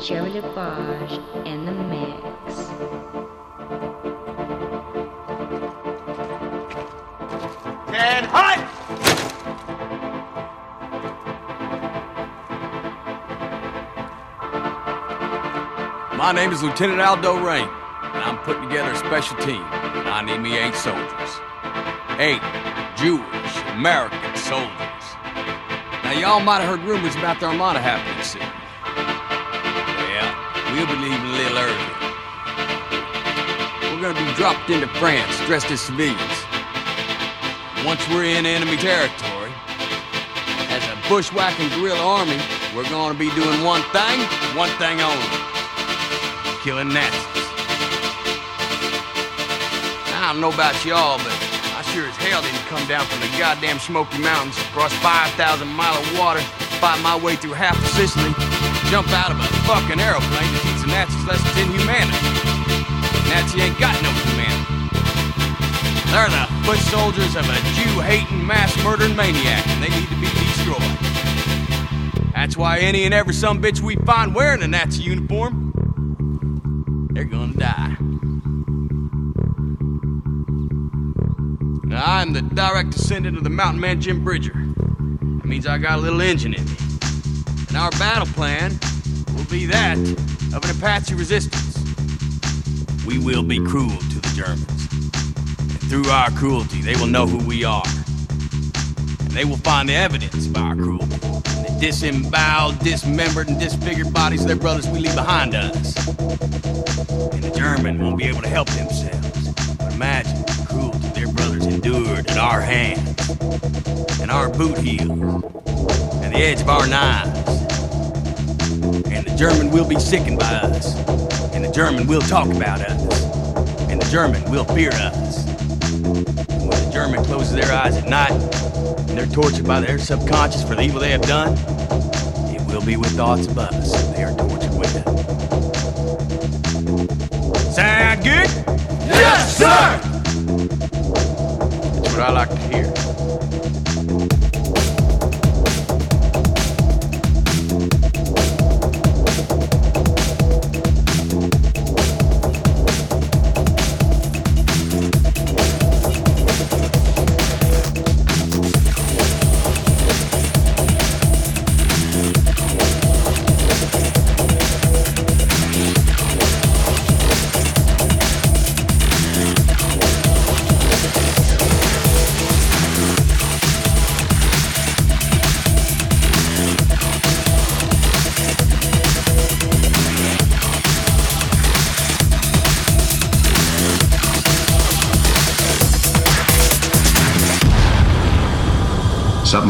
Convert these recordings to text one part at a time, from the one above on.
Joe LaBarge in the mix. And hut! My name is Lieutenant Aldo Raine, and I'm putting together a special team. And I need me eight soldiers. Eight Jewish American soldiers. Now, y'all might have heard rumors about the Armada happening we'll be leaving a little early. We're gonna be dropped into France dressed as civilians. Once we're in enemy territory, as a bushwhacking guerrilla army, we're gonna be doing one thing, one thing only killing Nazis. I don't know about y'all, but I sure as hell didn't come down from the goddamn Smoky Mountains, across 5,000 mile of water, fight my way through half of Sicily, jump out of a fucking aeroplane lessons in humanity. Nazi ain't got no humanity. They're the foot soldiers of a Jew-hating, mass-murdering maniac, and they need to be destroyed. That's why any and every some bitch we find wearing a Nazi uniform they're gonna die. Now, I'm the direct descendant of the mountain man Jim Bridger. That means I got a little engine in me. And our battle plan will be that of an Apache resistance. We will be cruel to the Germans. And through our cruelty, they will know who we are. And they will find the evidence of our cruelty. And the disemboweled, dismembered, and disfigured bodies of their brothers we leave behind us. And the German won't be able to help themselves. But imagine the cruelty their brothers endured at our hands, and our boot heels, and the edge of our knives. And the German will be sickened by us, and the German will talk about us, and the German will fear us. And when the German closes their eyes at night, and they're tortured by their subconscious for the evil they have done, it will be with thoughts of us they are tortured with. Sound good? Yes, sir! That's what I like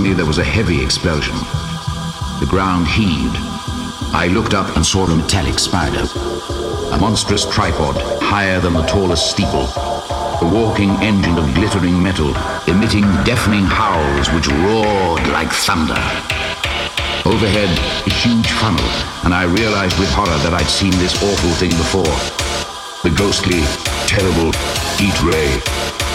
Suddenly there was a heavy explosion. The ground heaved. I looked up and saw a metallic spider. A monstrous tripod, higher than the tallest steeple. A walking engine of glittering metal, emitting deafening howls which roared like thunder. Overhead, a huge funnel, and I realized with horror that I'd seen this awful thing before. The ghostly, terrible heat ray.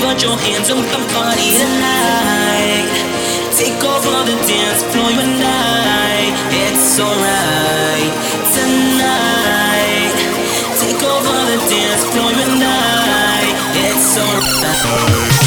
put your hands up and party tonight. Take over the dance floor, you and I. It's alright tonight. Take over the dance floor, you and I. It's alright.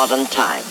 Modern times.